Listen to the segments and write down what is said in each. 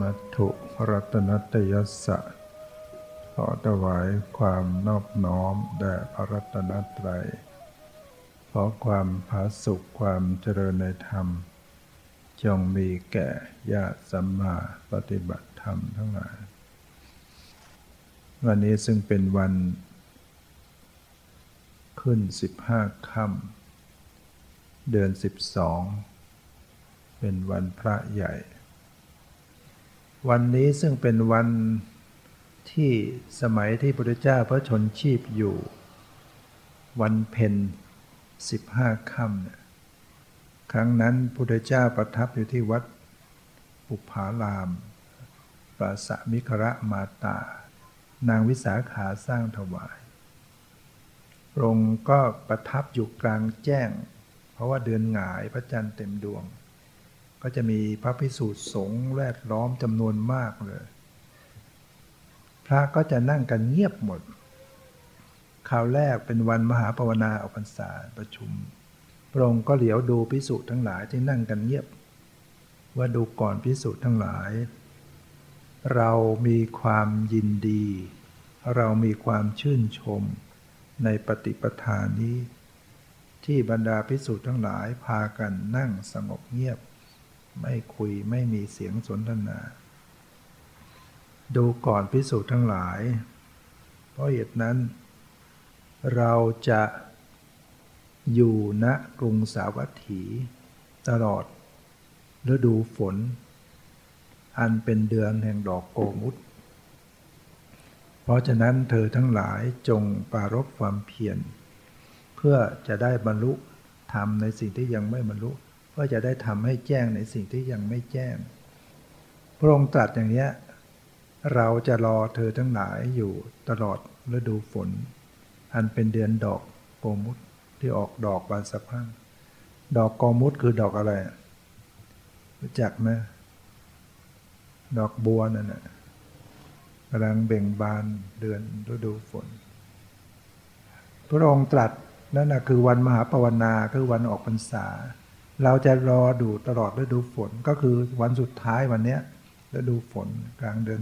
มัตถุรัตนัตยสะขอถวายความนอบน้อมแด่พระรัตนตรัย ขอความผาสุขความเจริญในธรรม จงมีแก่ญาติสัมมาปฏิบัติธรรมทั้งหลาย วันนี้ซึ่งเป็นวันขึ้นสิบห้าค่ำเดือนสิบสอง เป็นวันพระใหญ่ วันนี้ซึ่งเป็นวันที่สมัยที่พระพุทธเจ้าพระชนชีพอยู่ วันเพ็ญสิบห้าค่ำเนี่ยครั้งนั้นพระพุทธเจ้าประทับอยู่ที่วัดอุปาราม ปราสมิคระมาตา นางวิสาขาสร้างถวายพระองค์ก็ประทับอยู่กลางแจ้ง เพราะว่าเดือนหงายพระจันทร์เต็มดวง ก็จะมีพระพิสุทธิ์สงฆ์แวดล้อมจำนวนมากเลย พระก็จะนั่งกันเงียบหมดคราวแรกเป็นวันมหาภาวนาออกพรรษาประชุม พระองค์ก็เหลียวดูพิสุทธ์ทั้งหลายที่นั่งกันเงียบ ว่าดูก่อนพิสุทธ์ทั้งหลาย เรามีความยินดี เรามีความชื่นชมในปฏิปทานนี้ ที่บรรดาพิสุทธ์ทั้งหลายพากันนั่งสงบเงียบ ไม่คุยไม่มีเสียงสนทนา ดูก่อนพิสุทธ์ทั้งหลาย เพราะเหตุนั้น เราจะอยู่ณกรุงสาวัตถี ตลอดฤดูฝน อันเป็นเดือนแห่งดอกโกมุตเพราะฉะนั้นเธอทั้งหลายจงปารบความเพียรเพื่อจะได้บรรลุทำในสิ่งที่ยังไม่บรรลุ เพื่อจะได้ทำให้แจ้งในสิ่งที่ยังไม่แจ้ง พระองค์ตรัสอย่างนี้เราจะรอเธอทั้งหลายอยู่ตลอดฤดูฝน อันเป็นเดือนดอกโกมุตที่ออกดอกบานสะพังดอกโกมุตคือดอกอะไร รู้จักไหมดอกบัวนั่นแหละกำลังเบ่งบานเดือนฤดูฝน พระองค์ตรัสนั่นนะคือวันมหาปวนาคือวันออกพรรษา เราจะรอดูตลอดฤดูฝนก็คือวันสุดท้ายวันเนี้ยฤดูฝนกลางเดือน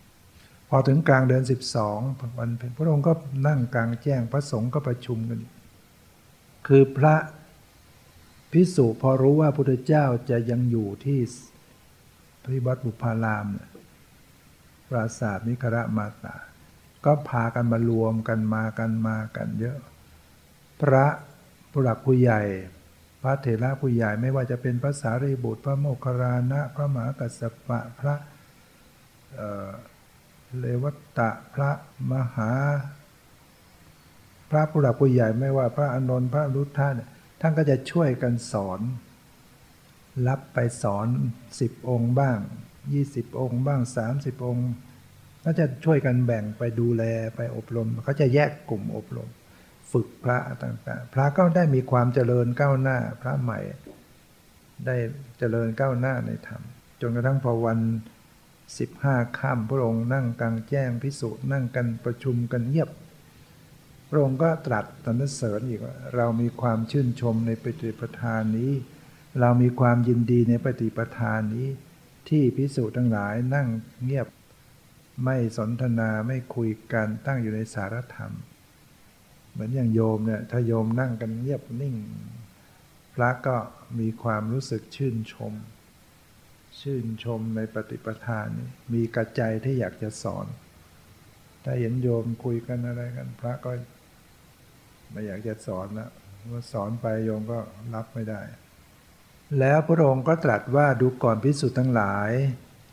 12 พอถึงกลางเดือน 12 วันพระองค์ก็นั่งกลางแจ้งพระสงฆ์ก็ประชุมกัน คือพระพิสุพอรู้ว่าพระพุทธเจ้าจะยังอยู่ที่ที่วัดบุพารามเนี่ยปราสาทนิคระมาตา ก็พากันมารวมกันมากันมากันเยอะ พระผู้หลักผู้ใหญ่ พระเถระผู้ใหญ่ไม่ว่าจะเป็นพระสารีบุตร พระโมคคัลลานะ พระมหากัสสปะพระเลวัตตะพระมหา พระผู้หลักผู้ใหญ่ไม่ว่าพระอนนท์พระรุทธะเนี่ยท่านก็จะช่วยกันสอน รับไปสอนสิบองค์บ้างยี่สิบองค์บ้างสามสิบองค์ก็จะช่วยกันแบ่งไปดูแลไปอบรมเขาจะแยกกลุ่มอบรม ฝึกพระต่างๆ พระก็ได้มีความเจริญก้าวหน้าพระใหม่ ได้เจริญก้าวหน้าในธรรม จนกระทั่งพอวันสิบห้าค่ำพระองค์นั่งกลางแจ้งพิสูจน์นั่งกันประชุมกันเงียบ พระองค์ก็ตรัสตรรเสริญอีกว่าเรามีความชื่นชมในปฏิปทานนี้ เรามีความยินดีในปฏิปทานนี้ ที่พิสูจน์ทั้งหลายนั่งเงียบ ไม่สนทนาไม่คุยกันตั้งอยู่ในสารธรรม เหมือนอย่างโยมเนี่ยถ้าโยมนั่งกันเงียบนิ่ง พระก็มีความรู้สึกชื่นชม ชื่นชมในปฏิปทานนี้มีกระใจที่อยากจะสอน ถ้าเห็นโยมคุยกันอะไรกัน พระก็ไม่อยากจะสอนนะว่าสอนไปโยมก็รับไม่ได้ แล้วพระองค์ก็ตรัสว่าดูก่อนพิสุทั้งหลาย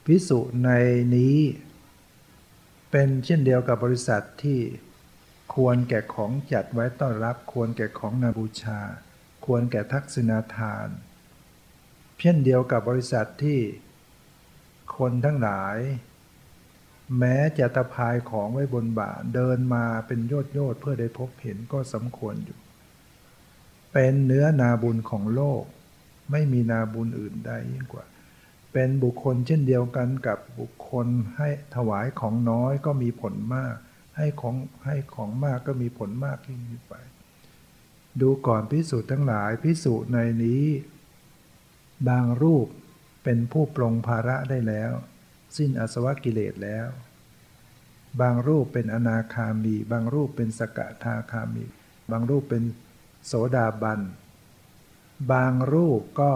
พิสุในนี้ เป็นเช่นเดียวกับบริษัทที่ ควรแก่ของจัดไว้ต้อนรับ ควรแก่ของนาบูชา ควรแก่ทักษิณาทานเช่นเดียวกับบริษัทที่คนทั้งหลาย แม้จะตะพายของไว้บนบ่าเดินมาเป็นโยดโยดเพื่อได้พบเห็นก็สมควรอยู่ เป็นเนื้อนาบุญของโลก ไม่มีนาบุญอื่นใดยิ่งกว่า เป็นบุคคลเช่นเดียวกันกับบุคคลให้ถวายของน้อยก็มีผลมาก ให้ของให้ของมากก็มีผลมากยิ่งขึ้นไป ดูก่อนพิสูจน์ทั้งหลายพิสูจน์ในนี้ บางรูปเป็นผู้ปรงภาระได้แล้ว สิ้นอสวะกิเลสแล้ว บางรูปเป็นอนาคามี บางรูปเป็นสกทาคามี บางรูปเป็นโสดาบัน บางรูปก็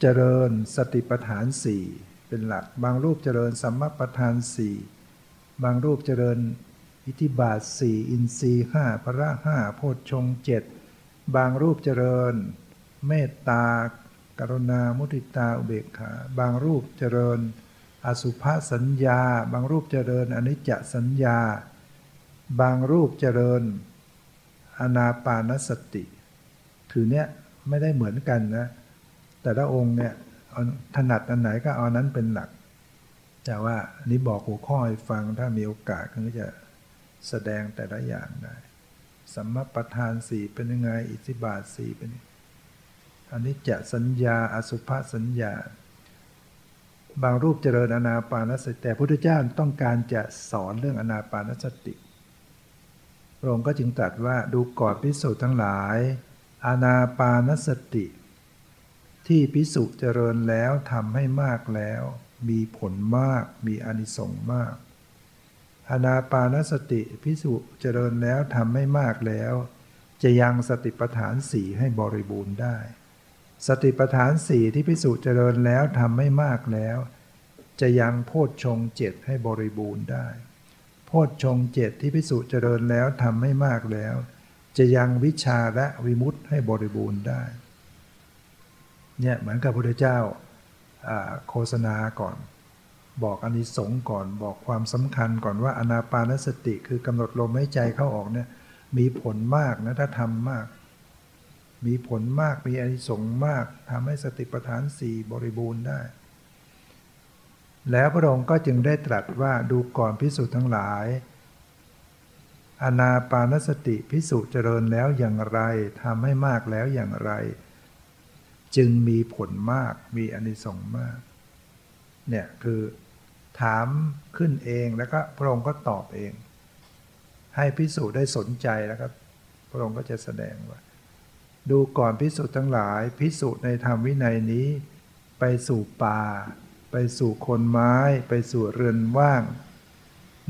เจริญสติปัฏฐานสี่เป็นหลัก บางรูปเจริญสัมมาปัฏฐานสี่ บางรูปเจริญอิทธิบาทสี่อินทรีห้าพระห้าโพชฌงเจ็ดบางรูปเจริญ เมตตากรุณามุทิตาอุเบกขา บางรูปเจริญ อสุภาสัญญา บางรูปเจริญอนิจจสัญญา บางรูปเจริญ อนาปานสติคือเนี้ยไม่ได้เหมือนกันนะ แต่ละองค์เนี่ยถนัดอันไหนก็เอานั้นเป็นหลัก แต่ว่านี้บอกหัวข้อให้ฟังถ้ามีโอกาสก็จะแสดงแต่ละอย่างได้สัมมาประธานสี่เป็นยังไง อิทธิบาทสี่เป็นอันนี้จะสัญญาอสุภสัญญา บางรูปเจริญอนาปานสติแต่พระพุทธเจ้าต้องการจะสอนเรื่องอนาปานสติพระองค์ก็จึงตรัสว่าดูก่อนพิสูจน์ทั้งหลาย อนาปานสติ ที่พิสุเจริญแล้วทำให้มากแล้ว มีผลมาก มีอนิสงส์มาก อนาปานสติพิสุเจริญแล้วทำไม่มากแล้ว จะยังสติปัฏฐานสี่ให้บริบูรณ์ได้ สติปัฏฐานสี่ที่พิสุเจริญแล้วทำไม่มากแล้ว จะยังโพชฌงเจ็ดให้บริบูรณ์ได้ โพชฌงเจ็ดที่พิสุเจริญแล้วทำไม่มากแล้ว จะยังวิชาและวิมุตให้บริบูรณ์ได้เนี่ยเหมือนกับพระพุทธเจ้า โฆษณาก่อน บอกอานิสงส์ก่อนบอกความสำคัญก่อนว่าอนาปานสติคือกำหนดลมหายใจเข้าออกเนี่ยมีผลมากนะถ้าทำมาก มีผลมากมีอานิสงส์มากทำให้สติปัฏฐานสี่บริบูรณ์ได้ แล้วพระองค์ก็จึงได้ตรัสว่าดูก่อนพิสูจน์ทั้งหลายอนาปานสติพิสูจน์เจริญแล้วอย่างไรทำให้มากแล้วอย่างไร จึงมีผลมากมีอนิสงส์มาก เนี่ยคือถามขึ้นเองแล้วก็พระองค์ก็ตอบเอง ให้พิสูจน์ได้สนใจแล้วก็พระองค์ก็จะแสดงว่า ดูก่อนพิสูจน์ทั้งหลาย พิสูจน์ในธรรมวินัยนี้ ไปสู่ป่า ไปสู่คนไม้ ไปสู่เรือนว่าง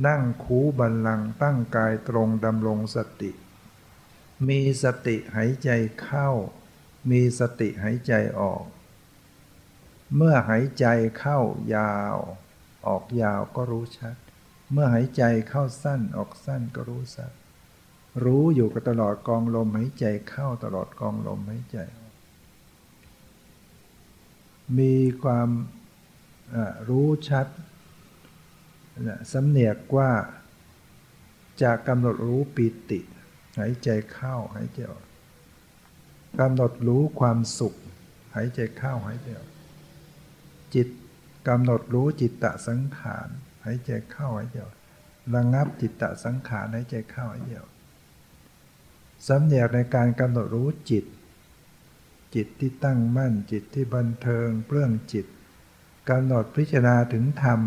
นั่งคูบันลังตั้งกายตรงดำรงสติ มีสติหายใจเข้า มีสติหายใจออก เมื่อหายใจเข้ายาว ออกยาวก็รู้ชัด เมื่อหายใจเข้าสั้นออกสั้นก็รู้ชัด รู้อยู่กับตลอดกองลมหายใจเข้าตลอดกองลมหายใจ มีความรู้ชัดสำเนียกว่าจะกำหนดรู้ปิติ หายใจเข้าหายใจออก กำหนดรู้ความสุข หายใจเข้าหายใจออกจิตกำหนดรู้จิตตะสังขารหายใจเข้าหายใจออกระงับจิตตะสังขารหายใจเข้าหายใจออกสำเนียกในการกำหนดรู้จิต จิตที่ตั้งมั่นจิตที่บันเทิงเปลื้องจิตกำหนดพิจารณาถึงธรรม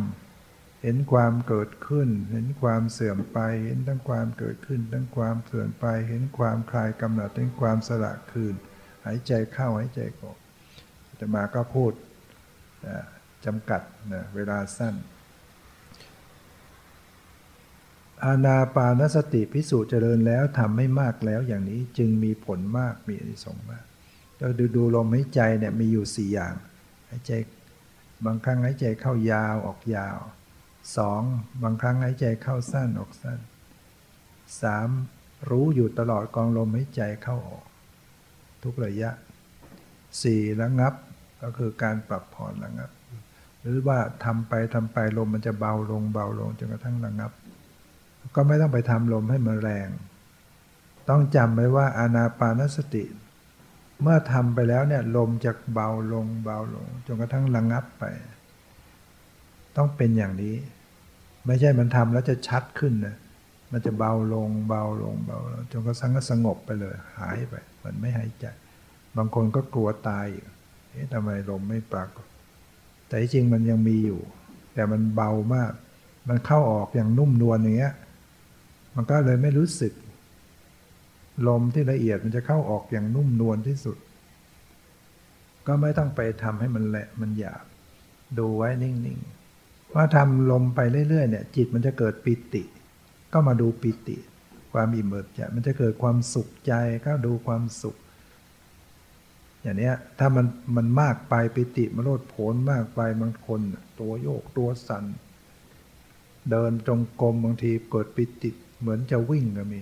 เห็นความเกิดขึ้น เห็นความเสื่อมไป เห็นทั้งความเกิดขึ้น ทั้งความเสื่อมไป เห็นความคลายกำหนดเห็นความสละคืน หายใจเข้าหายใจออกจะมาก็พูดจำกัดนะเวลาสั้น อาณาปานสติพิสูจน์เจริญแล้วทำไม่มากแล้วอย่างนี้จึงมีผลมากมีอนิสงส์มากเราดูดูลมหายใจเนี่ยมีอยู่สี่อย่างหายใจบางครั้งหายใจเข้ายาวออกยาว สองบางครั้งหายใจเข้าสั้นออกสั้นสามรู้อยู่ตลอดกองลมหายใจเข้าออก ทุกระยะสี่ระงับก็คือการปรับผ่อนระงับ หรือว่าทำไปทำไปลมมันจะเบาลงเบาลงจนกระทั่งระงับ ก็ไม่ต้องไปทำลมให้มันแรง ต้องจำไว้ว่าอานาปานสติ เมื่อทำไปแล้วเนี่ยลมจะเบาลงเบาลงจนกระทั่งระงับไป ต้องเป็นอย่างนี้ ไม่ใช่มันทำแล้วจะชัดขึ้นนะมันจะเบาลงเบาลงเบาลงจนกระทั่งก็สงบไปเลย หายไป มันไม่หายใจ บางคนก็กลัวตายเอ๊ะทำไมลมไม่ปรากฏแต่จริงมันยังมีอยู่ แต่มันเบามาก มันเข้าออกอย่างนุ่มนวลอย่างเงี้ยมันก็เลยไม่รู้สึก ลมที่ละเอียดมันจะเข้าออกอย่างนุ่มนวลที่สุด ก็ไม่ต้องไปทำให้มันแหละมันหยาบดูไว้นิ่งๆ ว่าทำลมไปเรื่อยๆเนี่ยจิตมันจะเกิดปิติ ก็มาดูปิติ ความอิ่มเอิบใจมันจะเกิดความสุขใจก็ดูความสุข อย่างเนี้ยถ้ามันมันมากไปปิติมันโลดโผนมากไปบางคน ตัวโยกตัวสัน่นเดินจงกรมบางทีเกิดปิติเหมือนจะวิ่งก็มี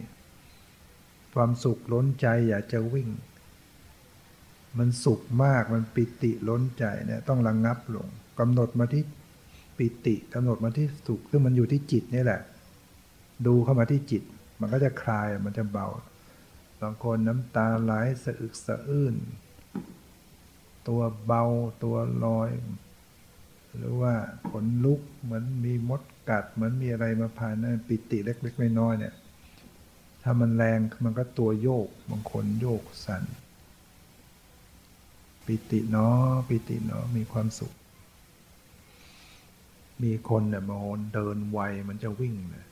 ความสุขล้นใจอยากจะวิ่ง มันสุขมากมันปิติล้นใจเนี่ยต้องระงงับลงกำหนดมาที่ ปิติกำหนดมาที่สุขซึ่งมันอยู่ที่จิตนี่แหละ ดูเข้ามาที่จิต มันก็จะคลายมันจะเบาบางคนน้ำตาไหลสะอึกสะอื้นตัวเบาตัวลอย หรือว่าขนลุกเหมือนมีมดกัด เหมือนมีอะไรมาผ่านนั่นปิติเล็กๆน้อยๆเนี่ย ถ้ามันแรงมันก็ตัวโยกบางคนโยกสัน่นปิติเนาะปิติเนาะมีความสุข มีคนเนี่ยมาโหนเดินไวมันจะวิ่งเลย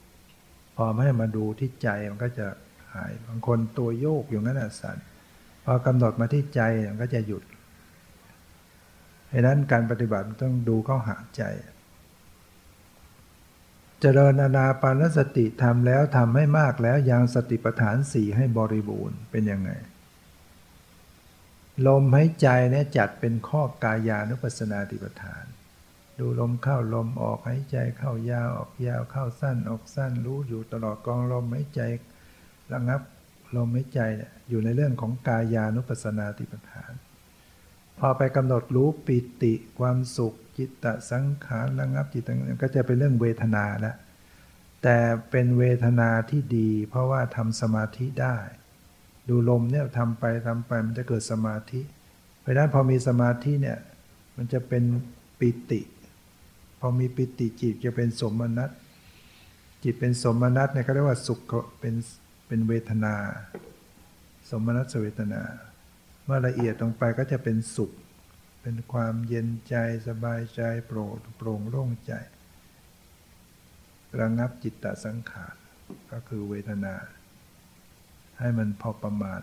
พอไม่มาดูที่ใจมันก็จะหายบางคนตัวโยกอยู่งั้นสั่นพอกำหนดมาที่ใจมันก็จะหยุดดังนั้นการปฏิบัติต้องดูเข้าหาใจเจริญนานาปานสติทำแล้วทำให้มากแล้วยังสติปัฏฐานสี่ให้บริบูรณ์เป็นยังไง ลมหายใจเนี่ยจัดเป็นข้อกายานุปัสนาติปฐาน ดูลมเข้าลมออกหายใจเข้ายาวออกยาวเข้าสั้นออกสั้นรู้อยู่ตลอดกองลมหายใจระงับลมหายใจอยู่ในเรื่องของกายานุปัสนาติปทาน พอไปกำหนดรู้ปิติความสุขจิตตสังขารระงับจิตก็จะเป็นเรื่องเวทนาแล้วแต่เป็นเวทนาที่ดี เพราะว่าทำสมาธิได้ ดูลมเนี่ยทำไปทำไปมันจะเกิดสมาธิ เพราะนั้นพอมีสมาธิเนี่ยมันจะเป็นปิติ พอมีปิติจิตจะเป็นสมนัตจิตเป็นสมนัตเนี่ยเขาเรียกว่าสุขเป็นเป็นเวทนา สมนัตสเวทนา เมื่อละเอียดลงไปก็จะเป็นสุข เป็นความเย็นใจสบายใจโปร่งโปร่งโล่งใจระงับจิตตสังขารก็คือเวทนา ให้มันพอประมาณ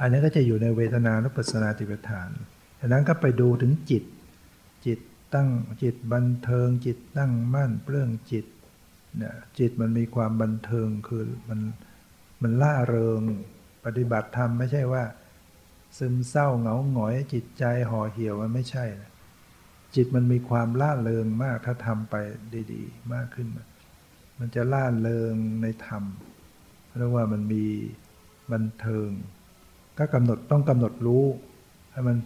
อันนี้ก็จะอยู่ในเวทนานุปัสสนาติปทานดังนั้นก็ไปดูถึงจิต จิต ตั้งจิตบันเทิงจิตตั้งมั่นเปลื้องจิตเนี่ยจิตมันมีความบันเทิงคือมันมันล่าเริงปฏิบัติธรรมไม่ใช่ว่า ซึมเศร้าเหงาหงอยจิตใจห่อเหี่ยวมันไม่ใช่ จิตมันมีความล่าเริงมากถ้าทำไปดีๆ มากขึ้น มันจะล่าเริงในธรรมเรียกว่ามันมีบันเทิง ก็กำหนดต้องกำหนดรู้ ให้มัน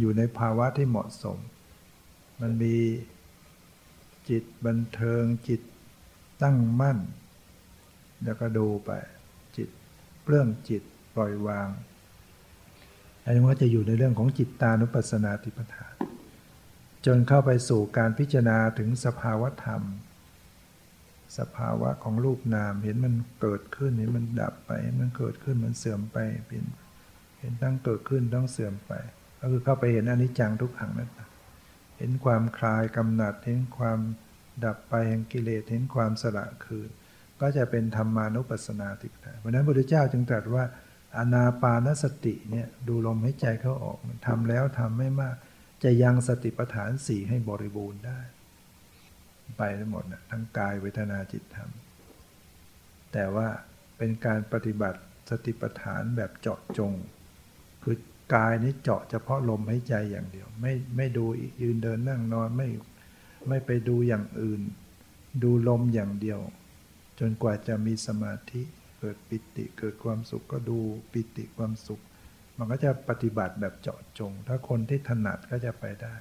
อยู่ในภาวะที่เหมาะสม มันมีจิตบันเทิงจิตตั้งมั่น แล้วก็ดูไป จิตเรื่องจิตปล่อยวางอันนี้ก็จะอยู่ในเรื่องของจิตตานุปัสสนาติปทานจนเข้าไปสู่การพิจารณาถึงสภาวธรรม สภาวะของรูปนามเห็นมันเกิดขึ้นเห็นมันดับไปเห็นมันเกิดขึ้นมันเสื่อมไปเป็นเห็นตั้งเกิดขึ้นต้องเสื่อมไป ก็คือเข้าไปเห็นอนิจจังทุกขังนั่นเอง เห็นความคลายกำหนัด เห็นความดับไปแห่งกิเลส เห็นความสละคืน ก็จะเป็นธรรมานุปัสสนาติปทาเพราะนั้นพระพุทธเจ้าจึงตรัสว่าอนาปานสติเนี่ยดูลมให้ใจเข้าออกทำแล้วทำไม่มาก จะยังสติปัฏฐานสี่ให้บริบูรณ์ได้ ไปทั้งหมดนะทั้งกายเวทนาจิตธรรม แต่ว่าเป็นการปฏิบัติสติปัฏฐานแบบเจาะจง คือ กายนี้เจาะเฉพาะลมหายใจอย่างเดียว ไม่ไม่ดูยืนเดินนั่งนอนไม่ไม่ไปดูอย่างอื่น ดูลมอย่างเดียว จนกว่าจะมีสมาธิเกิดปิติเกิดความสุขก็ดูปิติความสุข มันก็จะปฏิบัติแบบเจาะจง ถ้าคนที่ถนัดก็จะไปได้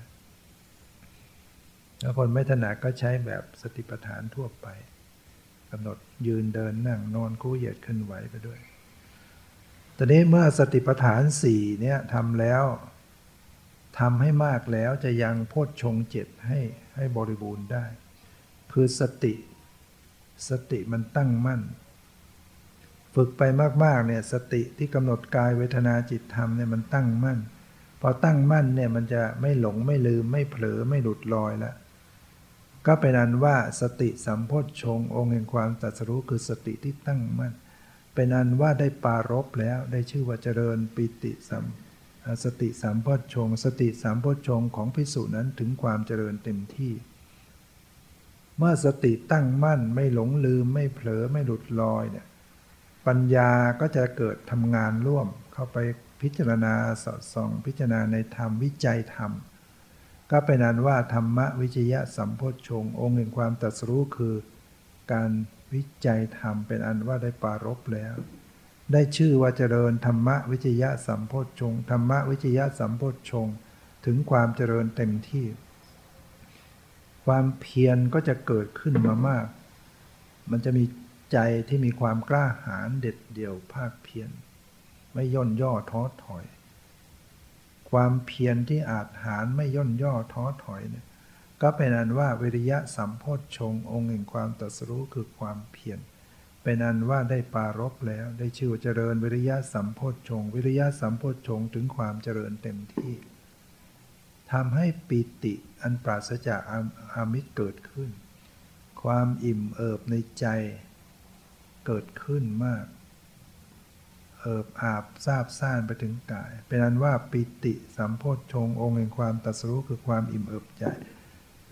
ถ้าคนไม่ถนัดก็ใช้แบบสติปัฏฐานทั่วไปกำหนดยืนเดินนั่งนอนคู่เหยียดขึ้นไหวไปด้วย ตอนนี้เมื่อสติปัฏฐานสี่เนี่ยทำแล้วทำให้มากแล้วจะยังโพชฌงเจ็ดให้ให้บริบูรณ์ได้ คือสติ สติมันตั้งมั่น ฝึกไปมากๆเนี่ยสติที่กำหนดกายเวทนาจิตธรรมเนี่ยมันตั้งมั่น พอตั้งมั่นเนี่ยมันจะไม่หลงไม่ลืมไม่เผลอไม่หลุดลอยล้วก็เป็นอันว่าสติสัมโพชฌงองค์แห่งความตรัสรู้คือสติที่ตั้งมั่น เป็นอันว่าได้ปารบแล้วได้ชื่อว่าเจริญปิติสัมสติสามพชง สติสามพชงของพิสูจนั้นถึงความเจริญเต็มที่ เมื่อสติตั้งมั่นไม่หลงลืมไม่เผลอไม่หลุดลอยเนี่ยปัญญาก็จะเกิดทำงานร่วมเข้าไปพิจารณาสอดส่อง พิจารณาในธรรมวิจัยธรรม ก็เป็นนั้นว่าธรรมวิจยะสัมโพชงองค์แห่งความตรัสรู้คือ การ วิจัยธรรมเป็นอันว่าได้ปารบแล้ว ได้ชื่อว่าเจริญธรรมวิจยะสัมโพชฌงธรรมวิจยะสัมโพชฌงถึงความเจริญเต็มที่ ความเพียรก็จะเกิดขึ้นมามาก มันจะมีใจที่มีความกล้าหาญเด็ดเดี่ยวภาคเพียรไม่ย่นย่อท้อถอย ความเพียรที่อาจหารไม่ย่นย่อท้อถอยเนี่ย ก็เป็นอันว่าวิริยะสัมโพชฌงองค์แห่งความตรัสรู้คือความเพียรเป็นอันว่าได้ปารบแล้วได้ชื่อเจริญวิริยะสัมโพชฌงวิริยะสัมโพชฌงถึงความเจริญเต็มที่ทำให้ปิติอันปราศจากอามิตรเกิดขึ้น ความอิ่มเอิบในใจเกิดขึ้นมาก เอิบอาบซาบซ่านไปถึงกาย เป็นอันว่าปิติสัมโพชฌงองค์แห่งความตัสรู้คือความอิ่มเอิบใจ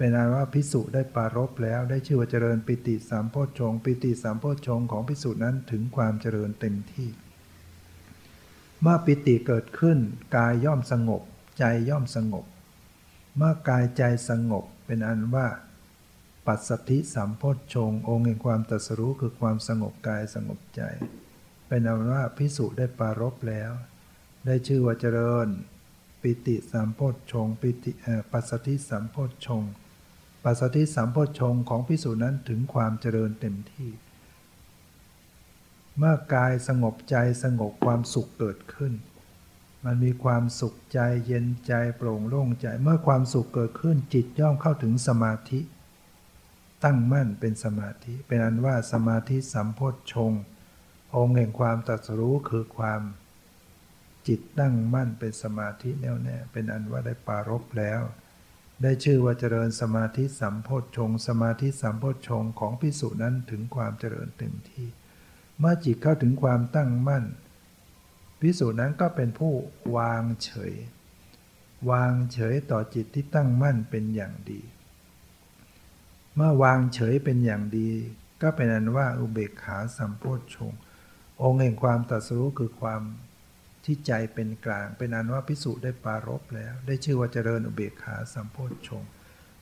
เป็นอันว่าพิสุได้ปารบแล้วได้ชื่อว่าเจริญปิติสามโพชฌงปิติสามโพชฌงของพิสุนั้นถึงความเจริญเต็มที่ เมื่อปิติเกิดขึ้น กายย่อมสงบ ใจย่อมสงบ เมื่อกายใจสงบเป็นอันว่า ปัสสธิสัมโพชฌงองค์แห่งความตรัสรู้คือความสงบกายสงบใจ เป็นอันว่าพิสุได้ปารบแล้ว ได้ชื่อว่าเจริญ ปิติสัมโพชฌงปิติปัสสธิสัมโพชฌง ปัสสธิสัมโพชงของพิสุนั้นถึงความเจริญเต็มที่ เมื่อกายสงบใจสงบความสุขเกิดขึ้น มันมีความสุขใจเย็นใจโปร่งโล่งใจเมื่อความสุขเกิดขึ้นจิตย่อมเข้าถึงสมาธิ ตั้งมั่นเป็นสมาธิ เป็นอันว่าสมาธิสัมโพชงองค์แห่งความตรัสรู้คือความจิตตั้งมั่นเป็นสมาธิแน่วแน่เป็นอันว่าได้ปารบแล้ว ได้ชื่อว่าเจริญสมาธิสัมโพชฌงสมาธิสัมโพชฌงของพิสุนั้นถึงความเจริญเต็มที่ เมื่อจิตเข้าถึงความตั้งมั่นพิสุนั้นก็เป็นผู้วางเฉย วางเฉยต่อจิตที่ตั้งมั่นเป็นอย่างดี เมื่อวางเฉยเป็นอย่างดี ก็เป็นอันว่าอุเบกขาสัมโพชฌงองค์แห่งความตัดสู้คือความ ที่ใจเป็นกลาง เป็นอันว่าพิสูจน์ได้ปารบแล้ว ได้ชื่อว่าเจริญอุเบกขาสัมโพชฌง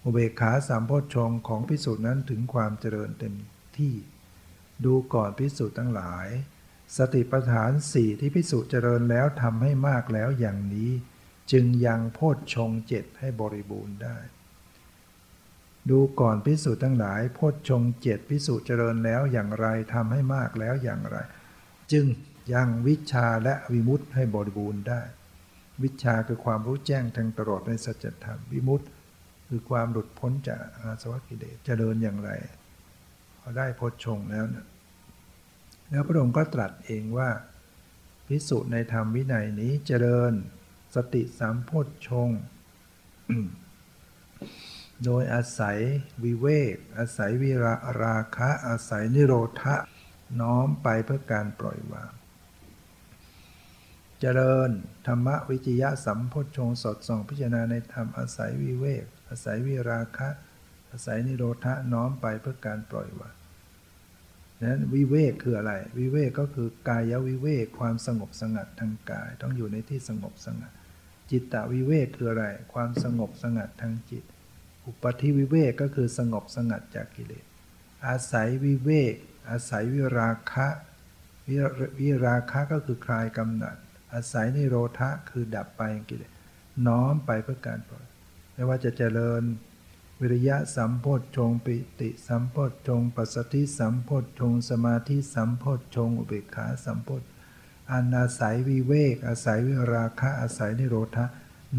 อุเบกขาสัมโพชฌงของพิสูจน์นั้นถึงความเจริญเต็มที่ ดูก่อนพิสูจน์ทั้งหลาย สติปัฏฐานสี่ที่พิสูจน์เจริญแล้วทำให้มากแล้วอย่างนี้ จึงยังโพชฌงเจ็ดให้บริบูรณ์ได้ดูก่อนพิสูจน์ทั้งหลายโพชฌงเจ็ดพิสูจน์เจริญแล้วอย่างไรทำให้มากแล้วอย่างไร จึง ยังวิชาและวิมุตให้บริบูรณ์ได้ วิชาคือความรู้แจ้งทางตลอดในสัจธรรมวิมุตคือความหลุดพ้นจากอาสวะกิเลสเจริญอย่างไร พอได้โพชฌงแล้วนะแล้วพระองค์ก็ตรัสเองว่าพิสูจน์ในธรรมวินัยนี้เจริญสติสามโพชฌงโดยอาศัยวิเวก อาศัยวิราราคะ อาศัยนิโรธะ น้อมไปเพื่อการปล่อยวาง เจริญ ธรรมวิจยะสัมพชงสดส่องพิจารณาในธรรมอาศัยวิเวก อาศัยวิราคะ อาศัยนิโรธะน้อมไปเพื่อการปล่อยวางนั้นวิเวกคืออะไร วิเวกก็คือกายวิเวกความสงบสงัดทางกาย ต้องอยู่ในที่สงบสงัด จิตตวิเวกคืออะไร ความสงบสงัดทางจิต อุปธิวิเวกก็คือสงบสงัดจากกิเลสอาศัยวิเวก อาศัยวิราคะ วิราคะก็คือคลายกำหนัด อาศัยนิโรธะคือดับไปกิเลสน้อมไปเพื่อการปล่อย ไม่ว่าจะเจริญ วิริยะสัมโพธชงปิติสัมโพธชงปัสสติสัมโพธชงสมาธิสัมโพธชงอุเบกขาสัมโพธอันอาศัยวิเวก อาศัยวิราคะอาศัยนิโรธะ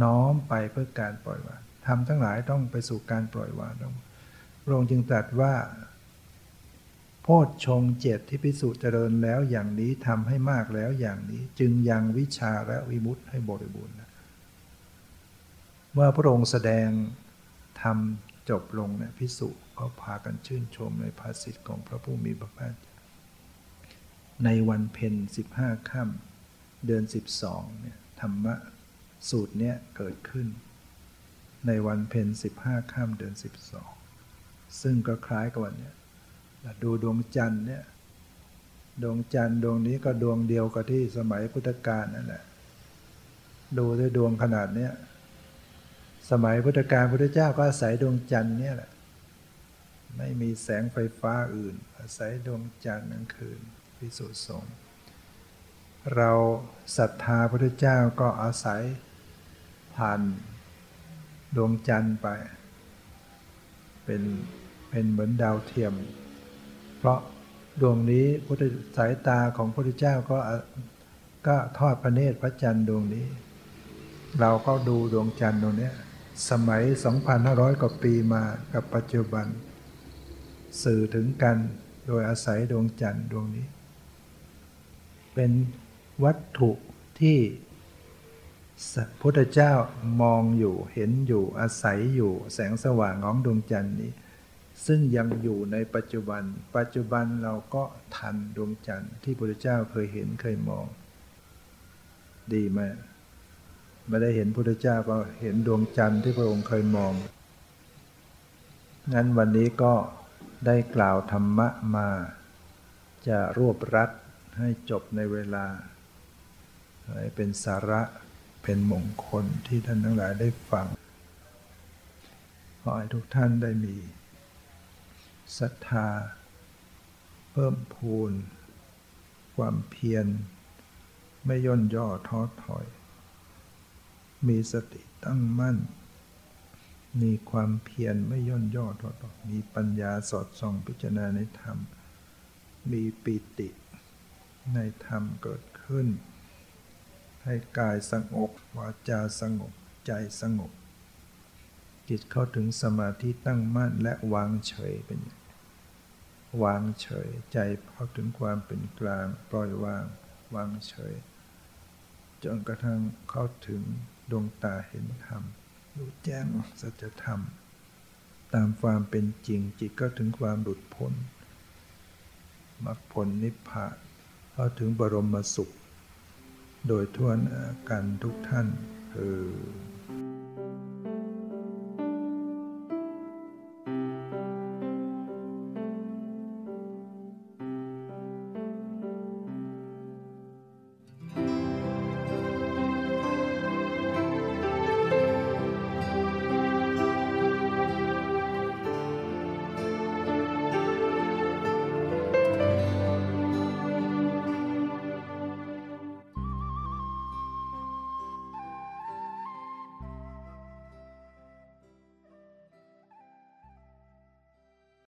น้อมไปเพื่อการปล่อยวางทำทั้งหลายต้องไปสู่การปล่อยวางต้องพระองค์จึงตรัสว่า โพชฌงเจตที่พิสูจน์เจริญแล้วอย่างนี้ทำให้มากแล้วอย่างนี้ จึงยังวิชาและวิมุตให้บริบูรณ์เมื่อพระองค์แสดงทำจบลงเนี่ยพิสุก็พากันชื่นชมในภาษิตของพระผู้มีพระภาคในวันเพ็ญสิบห้าค่ำเดือนสิบสองเนี่ยธรรมะสูตรเนี้ยเกิดขึ้น ในวันเพ็ญสิบห้าข้ามเดือนสิบสองซึ่งก็คล้ายกับวันเนี้ย ดูดวงจันทร์เนี่ย ดวงจันทร์ดวงนี้ก็ดวงเดียวกับที่สมัยพุทธกาลนั่นแหละ ดูด้วยดวงขนาดเนี้ย สมัยพุทธกาลพุทธเจ้าก็อาศัยดวงจันทร์เนี่ยแหละ ไม่มีแสงไฟฟ้าอื่น อาศัยดวงจันทร์นั่นคืนพิสุทธิสงเราศรัทธาพระเจ้าก็อาศัยผ่านดวงจันทร์ไป เป็นเป็นเหมือนดาวเทียม เพราะดวงนี้พุทธสายตาของพระพุทธเจ้าก็ก็ทอดพระเนตรพระจันทร์ดวงนี้ เราก็ดูดวงจันทร์ดวงนี้สมัย 2,500 กว่าปีมากับปัจจุบัน สื่อถึงกันโดยอาศัยดวงจันทร์ดวงนี้ เป็นวัตถุที่พุทธเจ้ามองอยู่เห็นอยู่อาศัยอยู่แสงสว่างของดวงจันทร์นี้ ซึ่งยังอยู่ในปัจจุบัน ปัจจุบันเราก็ทันดวงจันทร์ที่พระพุทธเจ้าเคยเห็นเคยมอง ดีไหมไม่ได้เห็นพุทธเจ้าก็เห็นดวงจันทร์ที่พระองค์เคยมอง งั้นวันนี้ก็ได้กล่าวธรรมะมา จะรวบรัดให้จบในเวลา ให้เป็นสาระเป็นมงคลที่ท่านทั้งหลายได้ฟัง ขอให้ทุกท่านได้มี ศรัทธา เพิ่มพูน ความเพียร ไม่ย่นย่อท้อถอย มีสติตั้งมั่น มีความเพียรไม่ย่นย่อท้อถอย มีปัญญาสอดส่องพิจารณาในธรรม มีปิติในธรรมเกิดขึ้น ให้กายสงบวาจาสงบใจสงบจิตเข้าถึงสมาธิตั้งมั่นและวางเฉยเป็นอย่าง วางเฉย ใจเข้าถึงความเป็นกลาง ปล่อยวาง วางเฉย จนกระทั่งเข้าถึงดวงตาเห็นธรรมรู้แจ้งสัจธรรม ตามความเป็นจริงจิตก็ถึงความหลุดพ้นมรรคผลนิพพานเข้าถึงบรมสุข โดยทั่วกันทุกท่านคือ